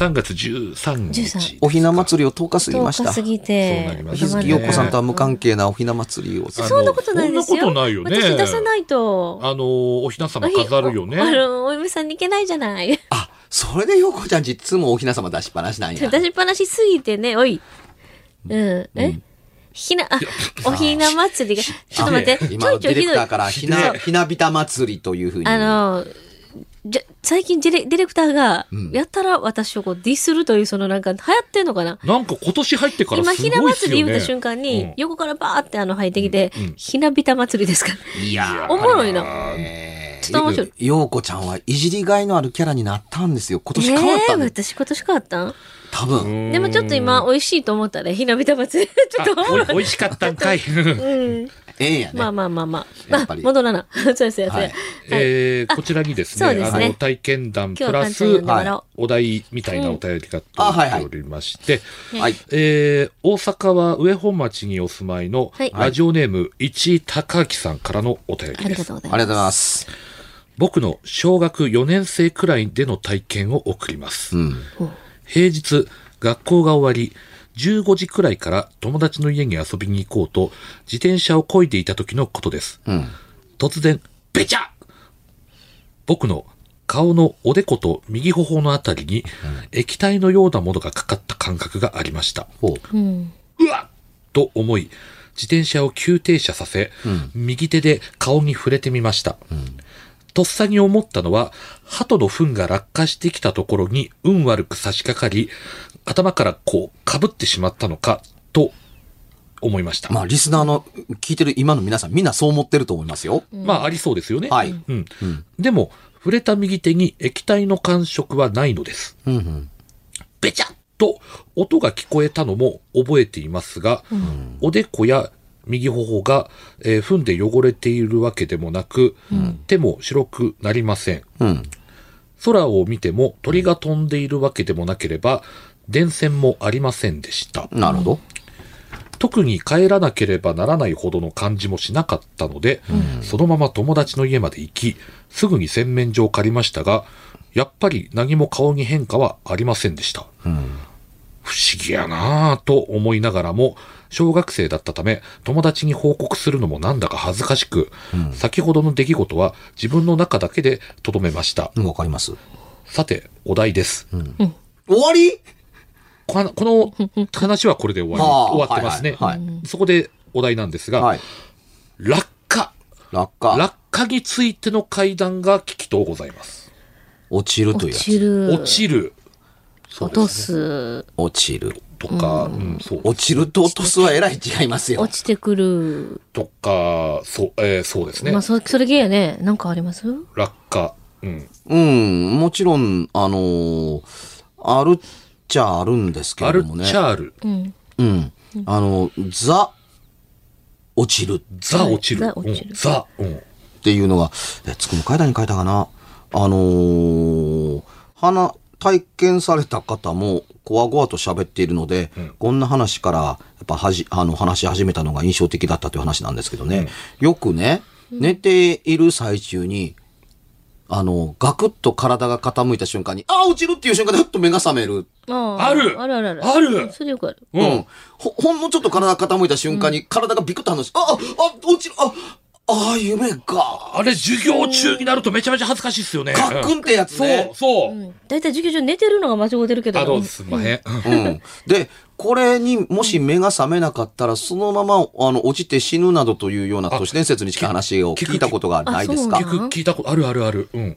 3月13日。13おひな祭りを10日過ぎまし10た日過ぎて、そうなりま日したね月陽子さんとは無関係なおひな祭りをそんなことないですよ。そんなことないよね私出さないと。あの、おひな様飾るよね。あの、お嫁さんに行けないじゃない。あそれで陽子ちゃん実もおひな様出しっぱなしなんや出しっぱなしすぎてね、おい。うん。え？ひな、あ、おひな祭りが、ちょっと待って、ちょ今いちょいひどいディレクター。からひなひなびた祭りというふうにあの、じゃ、最近ディレディレクターが、やったら私をこうディスるという、そのなんか流行ってんのかな？なんか今年入ってから今、すひなごいっすよね。祭り言うた瞬間に、うん。横からバーってあの入ってきて、うん。うんひなびた祭りですかいやおもろいな。えーちょっと面白い。陽子ちゃんはいじりがいのあるキャラになったんですよ。今年変わったえー、私今年変わったん？多分。でもちょっと今、美味しいと思ったね、ひなびた祭り。ちょっと美味しかったんかい。うん。ええんやね。まあまあまあまあ。やっぱり。あ戻らな。そうです、そうえーこちらにですね、あの、体験談プラスお題みたいなお便りが届いておりまして、はいえー大阪は上本町にお住まいのはい。ラジオネーム一高明さんからのお便りありです。がとうございます。ありがとうございます。僕の小学4年生くらいでの体験を送ります。うん平日、学校が終わり、15時くらいから友達の家に遊びに行こうと、自転車を漕いでいた時のことです。うん突然、べちゃ僕の顔のおでこと右頬のあたりに、液体のようなものがかかった感覚がありました。ほううん。うわっと思い、自転車を急停車させ、右手で顔に触れてみました。とっさに思ったのは、鳩の糞が落下してきたところに運悪く差し掛かり、頭からこう、被ってしまったのか、と思いました。まあリスナーの聞いてる今の皆さんみんなそう思ってると思いますよまあ、ありそうですよね。はいうん。うんでも、触れた右手に液体の感触はないのです。うんうんべちゃっと音が聞こえたのも覚えていますが、おでこや右頬が、えー踏んで汚れているわけでもなく、手も白くなりません。うん空を見ても鳥が飛んでいるわけでもなければ、電線もありませんでした。なるほど特に帰らなければならないほどの感じもしなかったので、そのまま友達の家まで行き、すぐに洗面所を借りましたが、やっぱり何も顔に変化はありませんでした。不思議やなぁと思いながらも、小学生だったため、友達に報告するのもなんだか恥ずかしく、先ほどの出来事は自分の中だけで留めました。うんわかりますさて、お題です。終わり？このこの話はこれで終わり、はあ終わってますね、はいはいそこでお題なんですが、はい落下。落下落下についての会談が聞きとうございます。落ちるという落やつちる。落ちる。そう落とですね。す。落ちるとか、うん、そう。落ちると落とすはえらい違いますよ落ちてくる。とか、そう、えーそうですね。まあ、そそれ系やね。なんかあります？落下。うん。うんもちろんあのーあるっちゃあるんですけれどもねチャール。うん。うんあのザ落ちるザ落ちる。ザ落ちるうんザ。うん。っていうのが、え、つくも階段に書いたかな。あのー、花、体験された方も、こわごわと喋っているので、こんな話から、やっぱはじ、あの、話し始めたのが印象的だったという話なんですけどね。よくね、寝ている最中に、あの、ガクッと体が傾いた瞬間に、ああ、落ちるっていう瞬間でふっと目が覚める。ああるあるあるある。あるそれよくある。ううんん。ほ、ほんのちょっと体が傾いた瞬間に、体がビクッと反応して、あ、あ、あ、落ちる、あ、ああ、夢か。あれ、授業中になるとめちゃめちゃ恥ずかしいっすよね。カックンってやつそうね、。そうう。んだいたい授業中寝てるのが間違ってるけど。あの、すんまへん。うん。で、これにもし目が覚めなかったら、そのまま、あの、落ちて死ぬなどというような都市伝説に近い話を聞いたことがないですか？あそう聞く、聞いたこと、あるあるある。うん。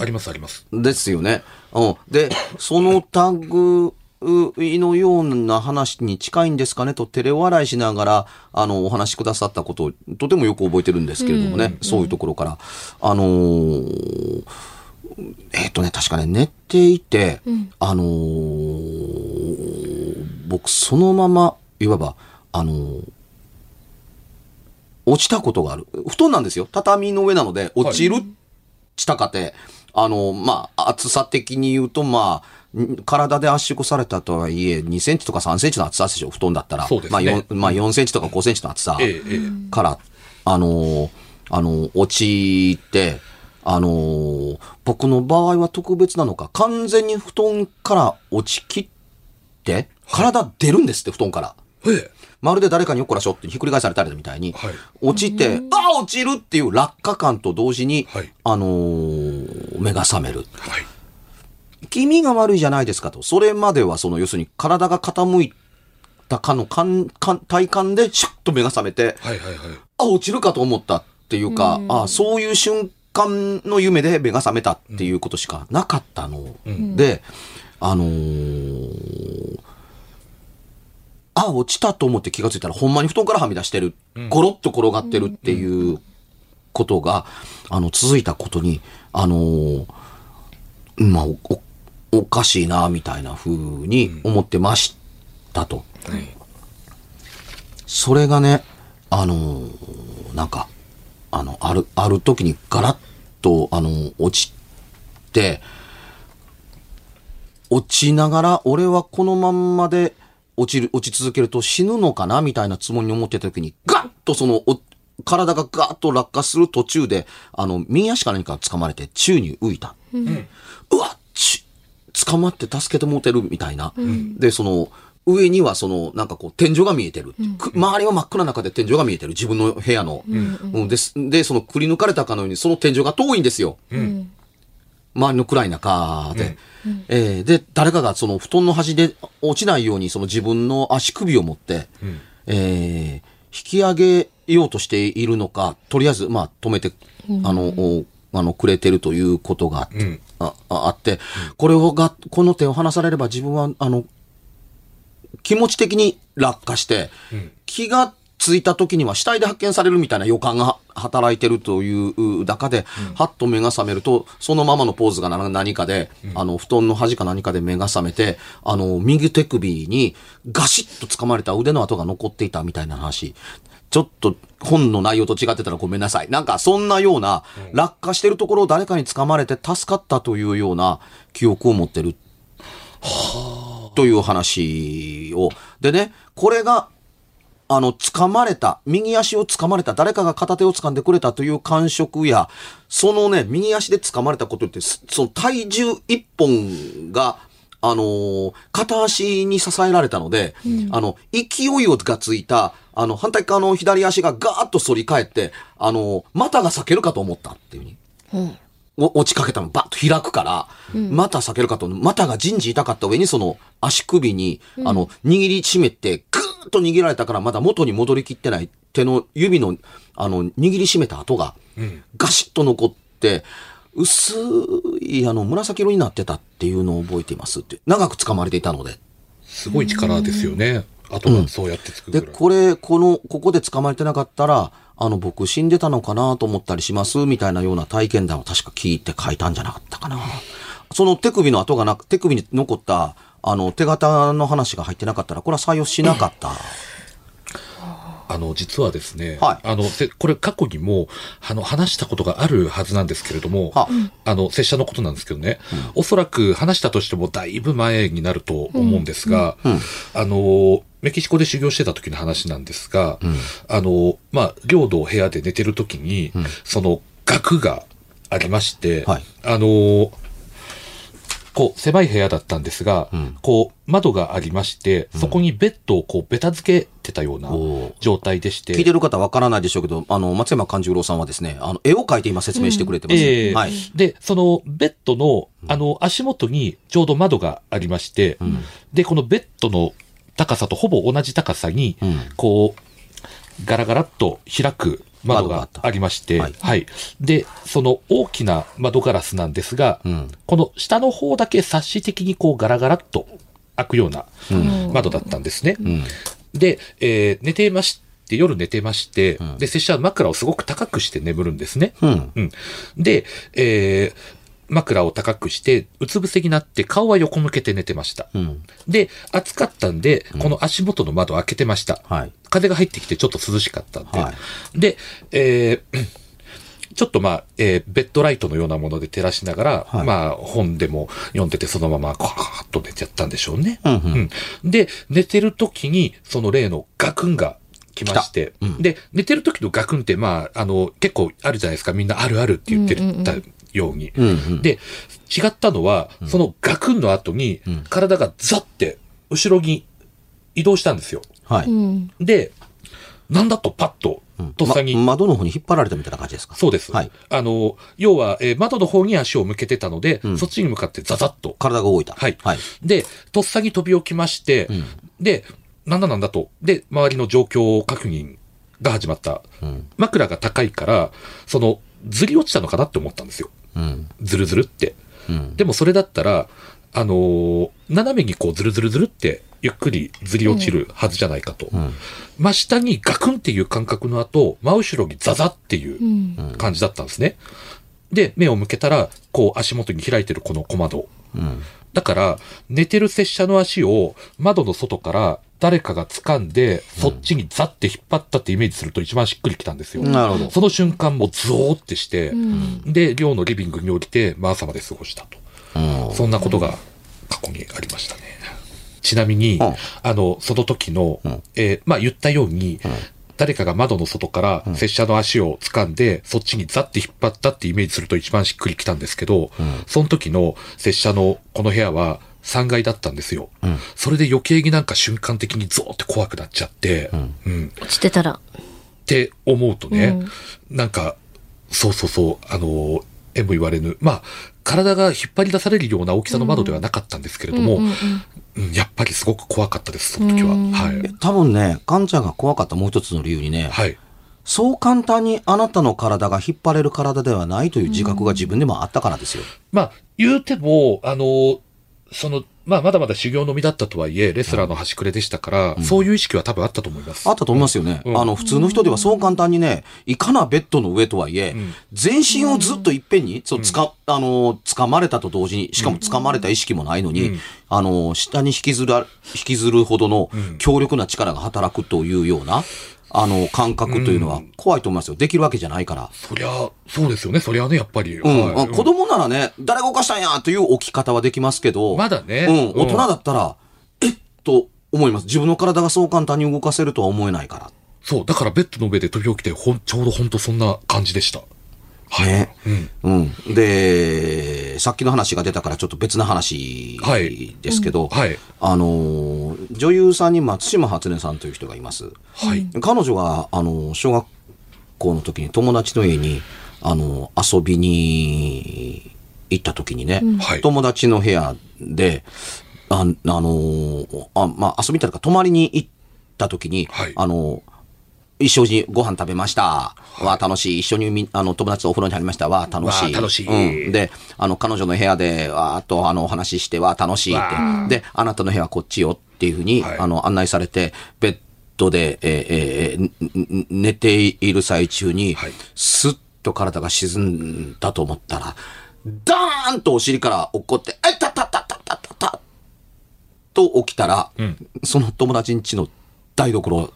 ありますあります。ですよね。うん。で、そのタグのような話に近いんですかね？と照れ笑いしながら、あの、お話しくださったことを、とてもよく覚えてるんですけれどもね、そういうところから。あのーえっ、とね、確かね、寝ていて、あのー僕、そのまま、いわば、あのー落ちたことがある。布団なんですよ。畳の上なので、落ちる、したかて、あの、まあ、厚さ的に言うと、まあ、ん体で圧縮されたとはいえ、2センチとか3センチの厚さでしょ、布団だったら。そうですねまあ、4, まあ、4センチとか5センチの厚さ。から、あの、あの、落ちて、あの、僕の場合は特別なのか、完全に布団から落ちきって、体出るんですって、布団から。ええ。まるで誰かによっこらしょってひっくり返されたりみたいに、はい落ちて、ああ、落ちるっていう落下感と同時に、はいあのー目が覚める。はい。気味が悪いじゃないですかと。それまではその、要するに体が傾いたかの感感体感でシュッと目が覚めて、はいはいはい。あ、落ちるかと思ったっていうか、あそういう瞬間の夢で目が覚めたっていうことしかなかったの。で、あのーあ、落ちたと思って気がついたら、ほんまに布団からはみ出してる。ゴロッと転がってるっていうことが、あの、続いたことに、あのーまあ、お、おおかしいな、みたいな風に思ってましたと。はい。それがね、あのーなんか、あの、ある、ある時にガラッと、あのー落ちて、落ちながら、俺はこのまんまで落ちる、落ち続けると死ぬのかなみたいなつもりに思ってた時に、ガッとその、お体がガーッと落下する途中で、あの、右足か何か掴まれて宙に浮いた。うわち、捕まって助けてもうてるみたいな。で、その、上にはその、なんかこう、天井が見えてる。く周りは真っ暗な中で天井が見えてる。自分の部屋の。うんですで、その、くり抜かれたかのように、その天井が遠いんですよ。周りの暗い中で。えーで、誰かがその布団の端で落ちないように、その自分の足首を持って、えー引き上げようとしているのか、とりあえず、まあ、止めて、あの、おあの、くれてるということがあ,、ああって、これをが、この手を離されれば自分は、あの、気持ち的に落下して、気がついた時には死体で発見されるみたいな予感が働いてるという中で、はっと目が覚めると、そのままのポーズが何何かで、あの、布団の端か何かで目が覚めて、あの、右手首にガシッと掴まれた腕の跡が残っていたみたいな話。ちょっと本の内容と違ってたらごめんなさい。なんかそんなような落下してるところを誰かに掴まれて助かったというような記憶を持ってるという話を。でね、これが、あの、掴まれた、右足を掴まれた、誰かが片手を掴んでくれたという感触や、そのね、右足で掴まれたことって、すその体重一本が、あのー片足に支えられたので、あの、勢いをがついた、あの、反対側の左足がガーッと反り返って、あのー股が裂けるかと思ったっていうふうに。お落ちかけたのバッと開くから、また避けるかと、またが人事痛かった上にその足首に、あの、握りしめて、ぐーっと握られたからまだ元に戻りきってない手の指の、あの、握りしめた跡が、ガシッと残って、薄い、あの、紫色になってたっていうのを覚えていますって。長く掴まれていたので。すごい力ですよね。あとはそうやって作るで、ぐらい。これ、この、ここで掴まれてなかったら、あの、僕死んでたのかなと思ったりしますみたいなような体験談を確か聞いて書いたんじゃなかったかな。その手首の跡がなく、手首に残った、あの、手形の話が入ってなかったら、これは採用しなかった。ああの、実はですね、はい。あの、せこれ過去にも、あの、話したことがあるはずなんですけれども、は。あの、拙者のことなんですけどね、おそらく話したとしてもだいぶ前になると思うんですが、うん。うん。あの、メキシコで修行してた時の話なんですが、あの、まあ、領土部屋で寝てる時に、その、額がありまして、はい。あの、こう、狭い部屋だったんですが、ん。こう、窓がありまして、そこにベッドをこう、ベタ付けてたような状態でして、聞いてる方わからないでしょうけど、あの、松山勘十郎さんはですね、あの、絵を描いて今説明してくれてます。ええ。はい。で、そのベッドの、あの、足元にちょうど窓がありまして、で、このベッドの高さとほぼ同じ高さに、うん。こう、ガラガラっと開く窓がありまして、はいはい。で、その大きな窓ガラスなんですが、うんこの下の方だけ察し的にこうガラガラっと開くような窓だったんですね。うん。で、えー寝ていまして、夜寝てまして、んで、拙者は枕をすごく高くして眠るんですね。うん。うん。で、えー枕を高くして、うつ伏せになって顔は横向けて寝てました。うん。で、暑かったんで、この足元の窓を開けてました。はい。風が入ってきてちょっと涼しかったんで。はで、えー ちょっとまあ、えーベッドライトのようなもので照らしながら、はいまあ、本でも読んでて、そのまま、こーっと寝ちゃったんでしょうね。うんうんうんで、寝てる時に、その例のガクンが来まして、うんで、寝てる時のガクンって、まあ、あの、結構あるじゃないですか。みんなあるあるって言ってたように。うんうん。で、違ったのは、そのガクンの後に、ん体がザって、後ろに移動したんですよ。はい。うん。で、なんだとパッと、とっさに、ま窓の方に引っ張られたみたいな感じですか？そうです。はい。あの、要は、えー窓の方に足を向けてたので、んそっちに向かってザザッと。体が動いた。はい。はい。で、とっさに飛び起きまして、んで、なんだなんだと。で、周りの状況確認が始まった。うん。枕が高いから、その、ずり落ちたのかなって思ったんですよ。うん。ずるずるって。うん。でもそれだったら、あのー斜めにこうずるずるずるって、ゆっくりずり落ちるはずじゃないかと。うん。真下にガクンっていう感覚の後、真後ろにザザっていううん。感じだったんですね。で、目を向けたら、こう足元に開いてるこの小窓。うん。だから、寝てる拙者の足を窓の外から誰かが掴んで、そっちにザって引っ張ったってイメージすると一番しっくりきたんですよ。なるほど。その瞬間もゾーってして、うん。で、寮のリビングに降りて、まあ朝まで過ごしたと。うん。そんなことが過去にありましたね。ちなみに、うんあの、その時の、うんえーまあ言ったように、誰かが窓の外から拙者の足を掴んで、そっちにザって引っ張ったってイメージすると一番しっくりきたんですけど、その時の拙者のこの部屋は3階だったんですよ。ん。それで余計になんか瞬間的にゾーって怖くなっちゃって、うん。落ちてたら。って思うとね、なんか、そうそうそう、あの、えも言われぬ、まあ、体が引っ張り出されるような大きさの窓ではなかったんですけれども、うんうんうんやっぱりすごく怖かったです、その時は。うんはい。多分ね、カンちゃんが怖かったもう一つの理由にね、はい。そう簡単にあなたの体が引っ張れる体ではないという自覚が自分でもあったからですよ。まあ、言うても、あの、その、まあ、まだまだ修行の身だったとはいえ、レスラーの端くれでしたから、そういう意識は多分あったと思います。あったと思いますよね。うん。あの、普通の人ではそう簡単にね、いかなベッドの上とはいえ、ん。全身をずっといっぺんに、そう、つか、あの、掴まれたと同時に、しかも掴まれた意識もないのに、うん。あの、下に引きずら、引きずるほどの強力な力が働くというような、あの、感覚というのは怖いと思いますよ。できるわけじじゃないから。そりゃ、そうですよね。そりゃね、やっぱり。うん。はいあ子供ならね、誰が動かしたんやという置き方はできますけど、まだねうん。大人うんだったら、えっと思います。自分の体がそう簡単に動かせるとは思えないから。そう、だからベッドの上で飛び起きて、ほん、ちょうど本当そんな感じでした。はい。ね。うん。うん。で、さっきの話が出たからちょっと別な話はいですけど、はい。あのー、女優さんに松島初音さんという人がいます。はい。彼女が、あの、小学校の時に友達の家に、あの、遊びに行った時にね、はい友達の部屋で、あ、あの、あまあ、遊びたとか、泊まりに行った時に、はいあの、一緒にご飯食べました。わあ、楽しい。一緒にみあの友達とお風呂に入りました。わあ、楽しい。楽しいうん。で、あの、彼女の部屋で、わーっと、あの、お話しして、わあ、楽しいわって。で、あなたの部屋はこっちよっていうふうに、はいあの、案内されて、ベッドで、えーえー寝ている最中に、はいスッと体が沈んだと思ったら、ダーンとお尻から落っこって、えったったったったったったったと起きたら、んその友達ん家の台所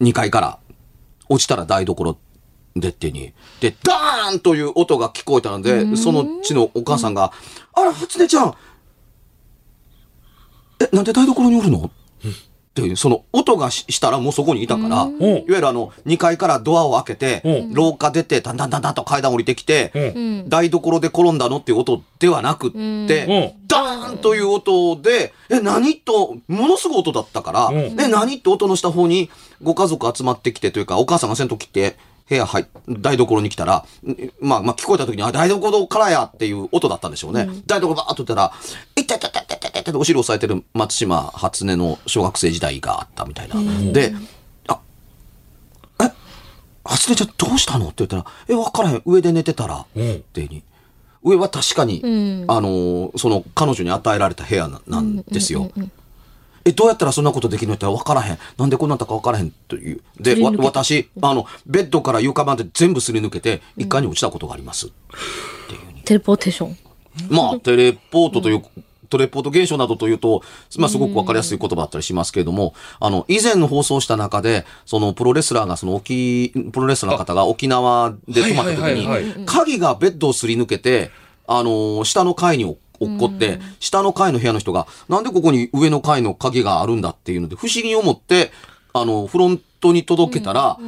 2階から落ちたら台所でってに。で、ダーンという音が聞こえたので、そのうちのお母さんが、あら、初音ちゃん。え、なんで台所におるの？っていう、その音がししたらもうそこにいたから、いわゆるあの、2階からドアを開けて、うん。廊下出て、だんだんだんだんと階段降りてきて、うん。台所で転んだのっていう音ではなくって、うん。ダーンという音で、え、何と、ものすごい音だったから、うん。え、何って音のした方にご家族集まってきてというか、お母さんが先頭切って、部屋入っ、台所に来たら、んまあまあ聞こえた時に、あ、台所からやっていう音だったんでしょうね。台所バーっと言ったら、いったいったいったいったいったいったって後ろ押さえてる松島初音の小学生時代があったみたいな。で、あ、え、初音ちゃんどうしたのって言ったら、え、わからへん。上で寝てたら、うんってに。上は確かに、んあのーその彼女に与えられた部屋ななんですよ。え、どうやったらそんなことできるのって分からへん。なんでこんなんだか分からへんという。で、わ私、あの、ベッドから床まで全部すり抜けて、一階に落ちたことがあります。っていう。テレポーテーション。まあ、テレポートという、トレポート現象などというと、まあ、すごくわかりやすい言葉だったりしますけれども、あの、以前の放送した中で、その、プロレスラーが、その、沖、プロレスラーの方が沖縄で泊まった時に、鍵がベッドをすり抜けて、あの、下の階に落っこって、下の階の部屋の人が、なんでここに上の階の鍵があるんだっていうので、不思議に思って、あの、フロントに届けたら、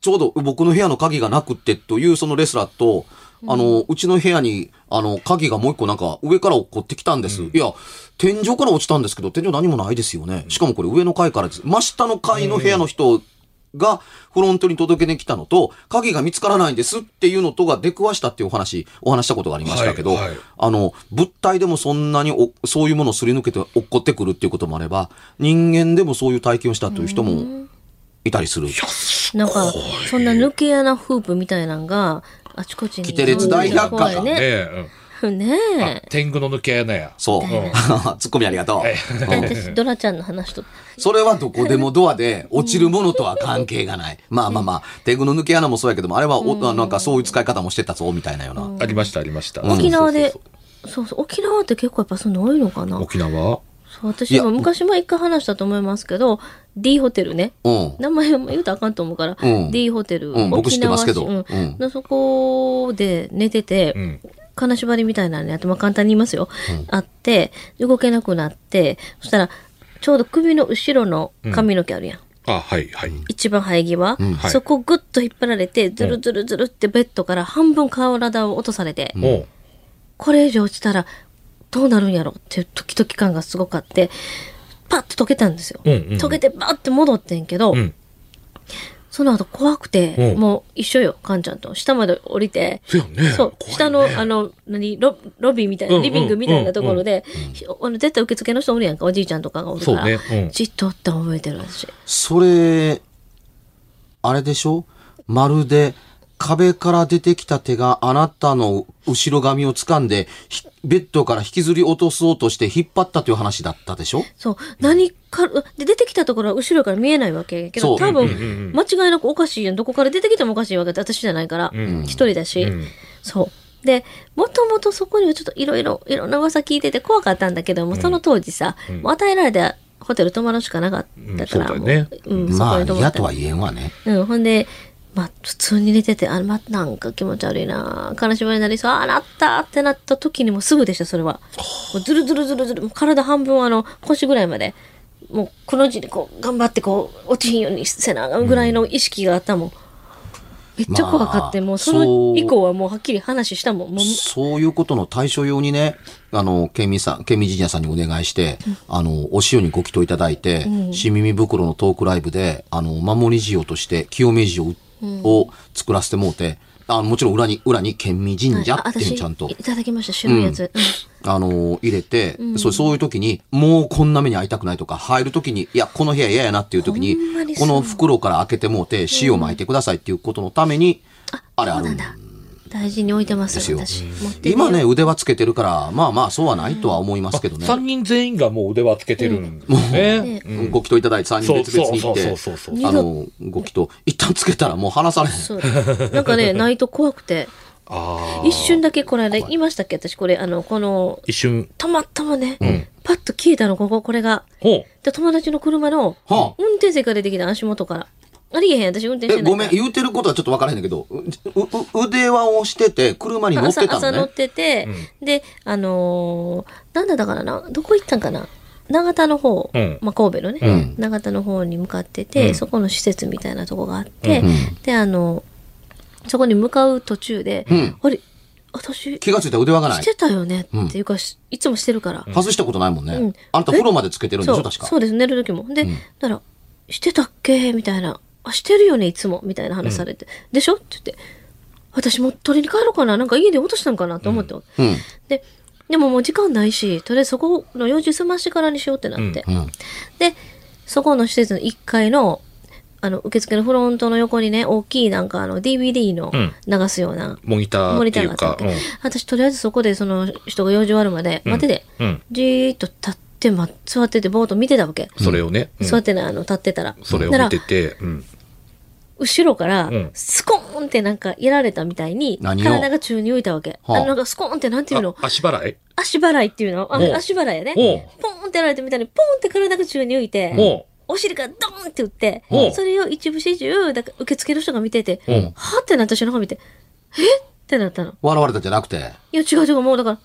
ちょうど僕の部屋の鍵がなくってというそのレスラーと、あの、うちの部屋に、あの、鍵がもう一個なんか上から落っこってきたんです。いや、天井から落ちたんですけど、天井何もないですよね。しかもこれ上の階からです。真下の階の部屋の人がフロントに届けに来たのと、鍵が見つからないんですっていうのとが出くわしたっていうお話、お話したことがありましたけど、はいはいあの、物体でもそんなにおそういうものをすり抜けて落っこってくるっていうこともあれば、人間でもそういう体験をしたという人もいたりする。なんか、そんな抜け穴フープみたいなのが、あちこちに。キテレツ大百科怖いねね。ね。天狗の抜け穴や。そう。ツッコミありがとう。私、ドラちゃんの話と。それはどこでもドアで落ちるものとは関係がない。まあまあまあ、天狗の抜け穴もそうやけども、あれはお、あなんかそういう使い方もしてたぞ、みたいなような。ありました、ありました。沖縄でそうそう、沖縄って結構やっぱそういうの多いのかな沖縄？そう私も昔も一回話したと思いますけど、D ホテルね。うん。名前も言うとあかんと思うから、うん D ホテル、うん僕知ってますけどそこで寝てて、うん。金縛りみたいなのやって、まあ、簡単に言いますよ。あって、動けなくなって、そしたら、ちょうど首の後ろの髪の毛あるやん。あ、はい、はい。一番生え際、はいそこをグッと引っ張られて、ズルズルズルってベッドから半分体を落とされて、もこれ以上落ちたらどうなるんやろ？っていう時々感がすごかって、パッと溶けたんですよ。うんうんうん溶けてバーって戻ってんけど、う、うん。その後怖くて、うん。もう一緒よ、カンちゃんと。下まで降りて、そうよね。そう、怖いね。下の、あの、何、ロロビーみたいな、リビングみたいなところで、ひあの絶対受付の人おるやんか、おじいちゃんとかがおるから、そうね。うん。じっとおったの覚えてる私。それ、あれでしょ？まるで壁から出てきた手があなたの後ろ髪を掴んで、ひベッドから引きずり落とそうとして引っ張ったという話だったでしょ？そう、何か、で、出てきたところは後ろから見えないわけ。けど、多分、うんうんうん。間違いなくおかしいやん。どこから出てきてもおかしいわけで、私じゃないから、ん。一人だし、うん。そう。で、もともとそこにはちょっといろいろ、いろんな噂聞いてて怖かったんだけども、その当時さ、もう与えられたホテル泊まるしかなかったから、うんそうだよねもううん、そまあ、嫌とは言えんわね。うん、ほんで、まあ、普通に寝てて、あ、ま、なんか気持ち悪いな金縛りになりそう、あ、なったってなった時にもうすぐでした、それは。もうずるずるずるずる、もう体半分あの、腰ぐらいまで、もう、くの字でこう、頑張ってこう、落ちひんようにせなぐらいの意識があったもん。めっちゃ怖かって、まあもうその以降はもうはっきり話したもん。もうそういうことの対処用にね、あの、県民さん、県民神社さんにお願いして、あの、お塩にご祈祷いただいて、新耳袋のトークライブで、あの、守り塩として清め塩を作らせてもうて、あもちろん裏に、裏に県民神社ってちゃんと。い、ただきました、白いやつ。うん。あの、入れて、そうそういう時に、もうこんな目に遭いたくないとか、入る時に、いや、この部屋嫌やなっていう時にに、この袋から開けてもうて、塩巻いてくださいっていうことのために、あれあるんだ。大事に置いてますよ私。今ね、腕はつけてるから、まあまあ、そうはないとは思いますけどね。3人全員がもう腕輪つけてるんですね。うんご祈祷いただいて3人別々に行って、あの、ご祈祷、一旦つけたらもう離されへん。なんかね、ないと怖くて。一瞬だけこの間言いましたっけ私これ、あの、この、一瞬。たまたまね、パッと消えたの、ここ、これが。ほう。で、友達の車の、はあ運転席が出てきた足元から。ありえへん、私運転してえ、ない。ごめん、言うてることはちょっとわからへんだけど、う、う、う腕輪をしてて、車に乗ってた朝朝乗っのね。てて、で、あのーなんだったかなな、どこ行ったんかな？長田の方、うん。まあ、神戸のね、うん。長田の方に向かってて、うん。そこの施設みたいなとこがあって、うん。で、あの、そこに向かう途中で、うん。あれ、私、気がついたら腕輪がない。し。てたよねっていうか、しいつもしてるから。外したことないもんね。うん。あんた風呂までつけてるんでしょ？確か。そうです、寝る時も。で、うん。だから、してたっけ？みたいな。あ、してるよね、いつも。みたいな話されて。でしょ？って言って。私も取りに帰ろうかななんか家で落としたのかなと思って。うん。で、でももう時間ないし、とりあえずそこの用事済ましてからにしようってなって。うん。で、そこの施設の1階の、あの、受付のフロントの横にね、大きいなんかあの DVD のうん流すような、モニタモニーっていうかターがあっ、て、私とりあえずそこでその人が用事終わるまで、待ってて。じーっと立って、ま、座っててぼーっと見てたわけ。それをね、うん座ってない、あの、立ってたら。それを見てて、うん。後ろからうん、スコーンってなんかやられたみたいに、体が宙に浮いたわけ。はあ。あの、なんかスコーンってなんていうの？あ足払い？足払いっていうの？あ足払いやね。ポーンってやられてみたいに、ポーンって体が宙に浮いて、お尻がドーンって打ってそれを一部始終、だから受付の人が見てて、はってなった私の方見て、え？ってなったの。笑われたんじゃなくて？いや、違う違う、もうだから、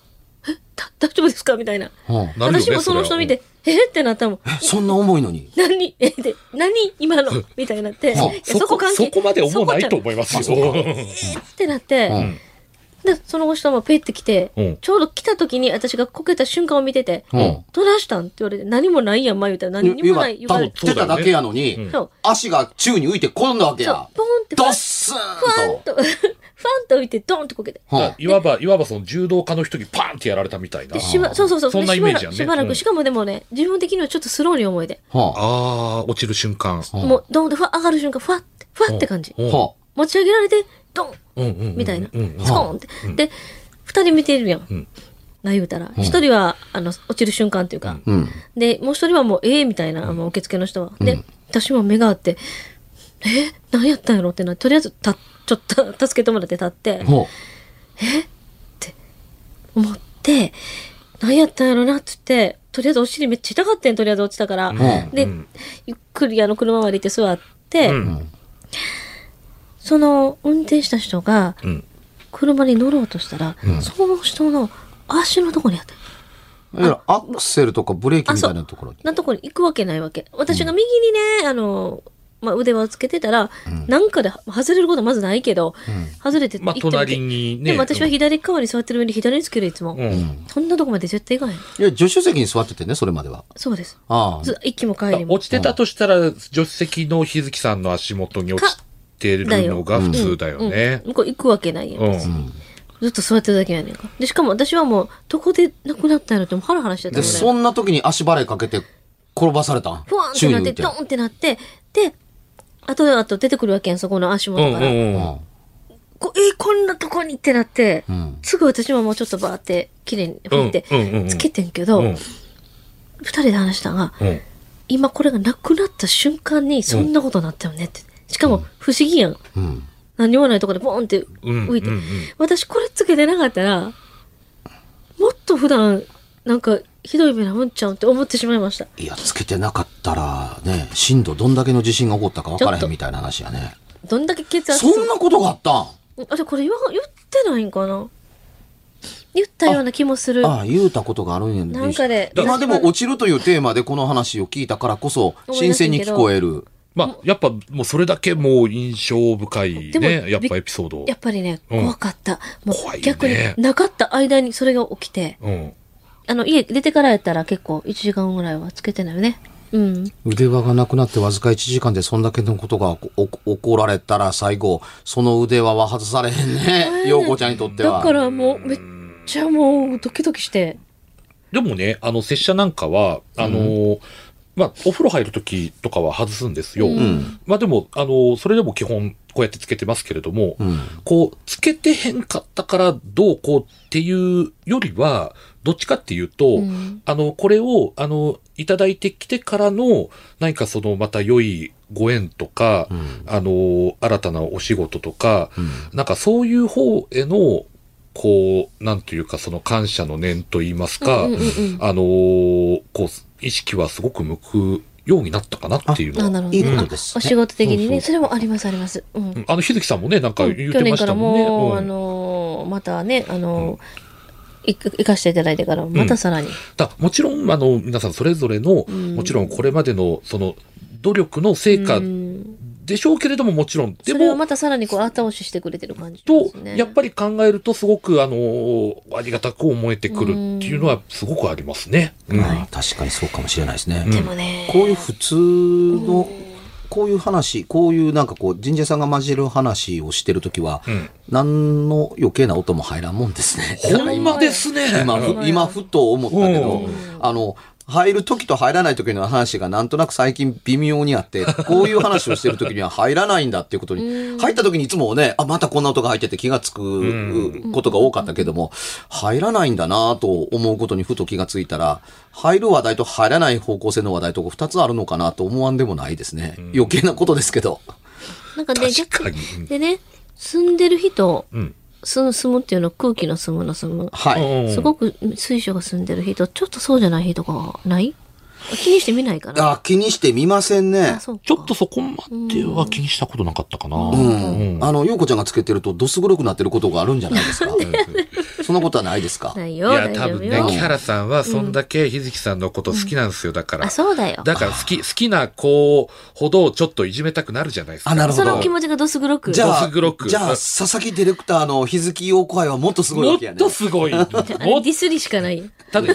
え、だ大丈夫ですか？みたいな。私もその人見て、え？ってなったもん。え、そんな重いのに？何？え、で、何？今の？みたいになって、いやはあそこ、そこまで思わないとそこ思いますよ。あそうかじゃってなって、うん。で、その人もペッて来て、うんちょうど来た時に私がこけた瞬間を見てて、うん。どないしたんって言われて、何もないやん、前言ったら何にもない。言わ言われて立ってただけやのに、うんそう。足が宙に浮いて転んだわけそうや。。ポンって、ドッスふわーンんと、ふわんと浮いて、ドンってこけて。と。うんいわば、いわばその柔道家の人にパーンってやられたみたいなで、。しば、そうそうそう。そんなイメージやねでしばらく、しばらくうんしかもでもね、自分的にはちょっとスローに思えて、はああ、落ちる瞬間。うんもう、ドンってふわ、上がる瞬間、ふわって、ふわって感じ。持ち上げられて、ドン！みたいな。スコーンって。で、二人見てるやん。ん。な言うたら。一人は、あの、落ちる瞬間っていうか。で、もう一人はもう、ええみたいな、もう受付の人は。で、私も目があって、え？何やったんやろってな、とりあえず、た、ちょっと、助けてもらって立って、ほ思って、何やったんやろなって言って、とりあえずお尻めっちゃ痛かったんとりあえず落ちたから。ん。で、うんゆっくりあの車まで行って座って、うんその運転した人がうん車に乗ろうとしたら、その人の足のとこにあった。アクセルとかブレーキみたいなところに。なとこに行くわけないわけ。私が右にね、あの、まあ、腕輪をつけてたら、なんかで外れることはまずないけど、外れて行まあ、ってみて隣にね。でも私は左側に座ってる上に左につけるいつも。うん。そんなとこまで絶対行かへん。いや、助手席に座っててね、それまでは。そうです。ああ。ず行きも帰りも。落ちてたとしたら、助手席の日月さんの足元に落ちてるのが普通だよね。うん、向こう行くわけないやん。うん。ずっと座ってるだけやねんか。で、しかも私はもう、どこで亡くなったんやろってハラハラしてたで。そんな時に足払いかけて転ばされたん？ふわんってなって、ドンってなって、で、後で後出てくるわけやん、そこの足うん元から。うんうん。うんこえーこんなとこにってなって、んすぐ私ももうちょっとバーって、綺麗に拭いてうんうんうんうん、つけてんけど、うん二人で話したのが、うん今これがなくなった瞬間にそんなことになったよねって。しかも不思議やん。うん。何にもないとこでボーンってうん浮いて。うんうん私これつけてなかったら、もっと普段、なんかひどい目なもんちゃうんって思ってしまいました。いや、つけてなかったら、ね、震度どんだけの地震が起こったか分からへんみたいな話やね。どんだけ血圧そんなことがあったん？あれこれ言わ言ってないんかな？言ったような気もする。ああ、言うたことがあるんやねなんかで今でも落ちるというテーマでこの話を聞いたからこそ、新鮮に聞こえる。まあ、やっぱもうそれだけもう印象深いね、やっぱエピソード。やっぱりね、うん怖かった。も怖いうね逆になかった間にそれが起きて、うん。あの、家出てからやったら結構1時間ぐらいはつけてないよね。うん。腕輪がなくなってわずか1時間でそんだけのことが起こられたら最後、その腕輪は外されへんね。陽子ちゃんにとっては。だからもうめっちゃもうドキドキして。でもね、あの、拙者なんかは、あのーまあ、お風呂入るときとかは外すんですよ。ん。まあでも、あのーそれでも基本、こうやってつけてますけれども、うん。こう、つけてへんかったからどうこうっていうよりは、どっちかっていうと、うん。あの、これを、あの、いただいてきてからの、何かその、また良いご縁とか、ん。あの、新たなお仕事とか、なんかそういう方への、こう、なんというか、その感謝の念と言いますか、あのーこう、意識はすごく向くようになったかなっていうのあ、は。なるほど、いいね。ことですねあお仕事的にね、それもあります、あります。うん。うんあの、日月さんもね、なんか言って去年からましたもんね。もう、うんあのー、またね、あのー、い行かせていただいてから、またさらに。だもちろん、あの、皆さんそれぞれの、んもちろんこれまでの、その、努力の成果うんでしょうけれども、もちろん、でも、それをまたさらにこう後押ししてくれてる感じでとす、ね。やっぱり考えると、すごく、あの、ありがたく思えてくるっていうのは、すごくありますね。うんああ確かにそうかもしれないですね。うんでもね、こういう普通の、こういう話、こういうなんかこう、神社さんが混じる話をしてるときは、うん何の余計な音も入らんもんですね。ほんまですね。今今ふと思ったけどうん、あの、入る時と入らない時の話がなんとなく最近微妙にあって、こういう話をしてる時には入らないんだっていうことに、入った時にいつもね、あ、またこんな音が入ってて気がつくことが多かったけども、入らないんだなと思うことにふと気がついたら、入る話題と入らない方向性の話題と二つあるのかなと思わんでもないですね。余計なことですけど。なんかね、確かでね、住んでる人、うん。住む、住むっていうのは空気の住むの住む。はい。うんすごく水晶が住んでる人、ちょっとそうじゃない人がない気にしてみないかな。あ、気にしてみませんねちょっとそこまでは気にしたことなかったかな。うん。うんあの、ようこちゃんがつけてると、どす黒くなってることがあるんじゃないですか。そんなことはないですか？ないよ、いや、大多分。ね、木原さんはそんだけ日月さんのこと好きなんですよ。だからあ、。そうだよ。だから好き、好きな子ほどちょっといじめたくなるじゃないですか。あなるほどその気持ちがどす黒く。じゃあどす黒、くじゃあ、佐々木ディレクターの日月陽子愛はもっとすごいわけやね。もっとすごい。ディスりしかない。ただ、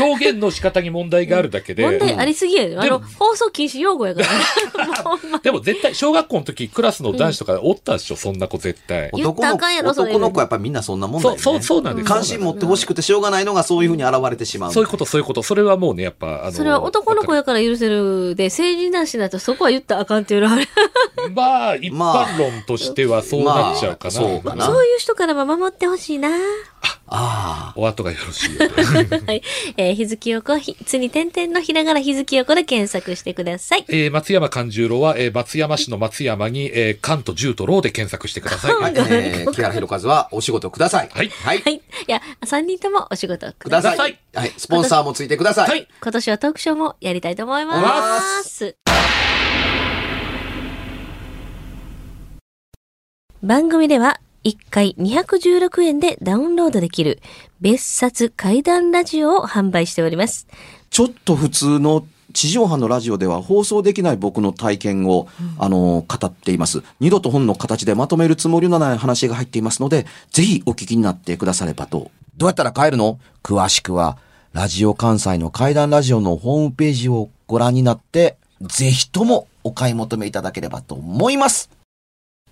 表現の仕方に問題があるだけで。問題ありすぎやよ。あの、放送禁止用語やから。でも絶対、小学校の時、クラスの男子とかおったでしょ、そんな子絶対。男の子はやっぱみんなそんなもんだよね。そう、そう、そうなんです関心持ってほしくてしょうがないのがそういうふうに現れてしまう。そういうこと、そういうこと。それはもうね、やっぱ、あの。それは男の子やから許せるで、成人男子だとそこは言ったらあかんっていうのはあれ。まあ、一般論としてはそうなっちゃうかな。まあそうかなそういう人からも守ってほしいな。あお後がよろしい はい。えー、日月横、ひ、つに点々のひらがな日月横で検索してください。えー松山勘十郎は、えー松山市の松山に、えー、関と十と郎で検索してください。あ。えー、木原博和はお仕事ください。はいはい。はい。いや、3人ともお仕事くください。ださい。はい。スポンサーもついてください。はい。今年はトークショーもやりたいと思いま。思います番組では1回216円でダウンロードできる別冊怪談ラジオを販売しております。ちょっと普通の地上波のラジオでは放送できない僕の体験を、あの、語っています。二度と本の形でまとめるつもりのない話が入っていますので、ぜひお聞きになってくださればと。どうやったら帰るの？詳しくは、ラジオ関西の怪談ラジオのホームページをご覧になって、ぜひともお買い求めいただければと思います。